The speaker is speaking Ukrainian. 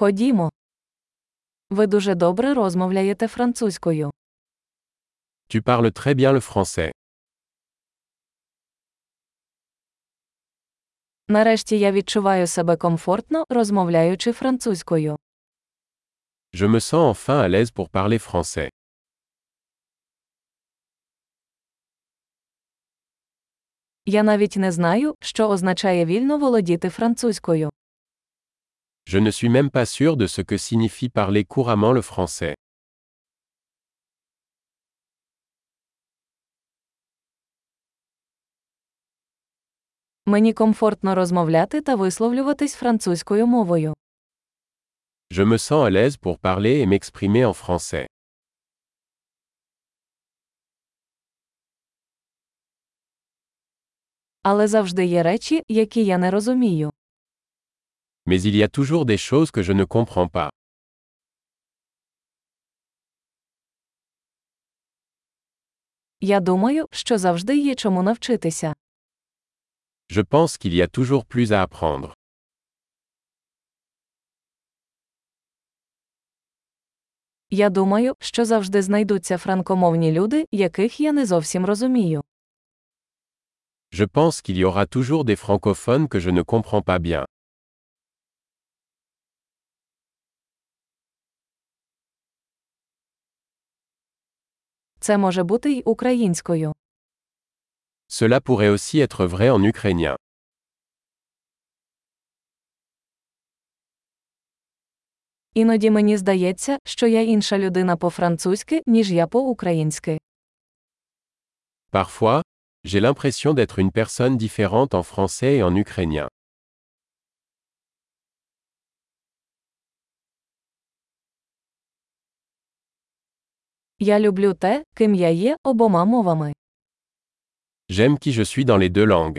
Ходімо. Ви дуже добре розмовляєте французькою. Tu parles très bien le français. Нарешті я відчуваю себе комфортно, розмовляючи французькою. Je me sens enfin à l'aise pour parler français. Я навіть не знаю, що означає вільно володіти французькою. Je ne suis même pas sûr de ce que signifie parler couramment le français. Мені комфортно розмовляти та висловлюватись французькою мовою. Je me sens à l'aise pour parler et m'exprimer en français. Але завжди є речі, які я не розумію. Mais il y a toujours des choses que je ne comprends pas. Я думаю, що завжди є чому навчитися. Je pense qu'il y a toujours plus à apprendre. Я думаю, що завжди знайдуться франкомовні люди, яких я не зовсім розумію. Je pense qu'il y aura toujours des francophones que je ne comprends pas bien. Це може бути й українською. Cela pourrait aussi être vrai en ukrainien. Іноді мені здається, що я інша людина по-французьки, ніж я по-українськи. Parfois, j'ai l'impression d'être une personne différente en français et en ukrainien. Я люблю те, ким я є обома мовами. J'aime qui je suis dans les deux langues.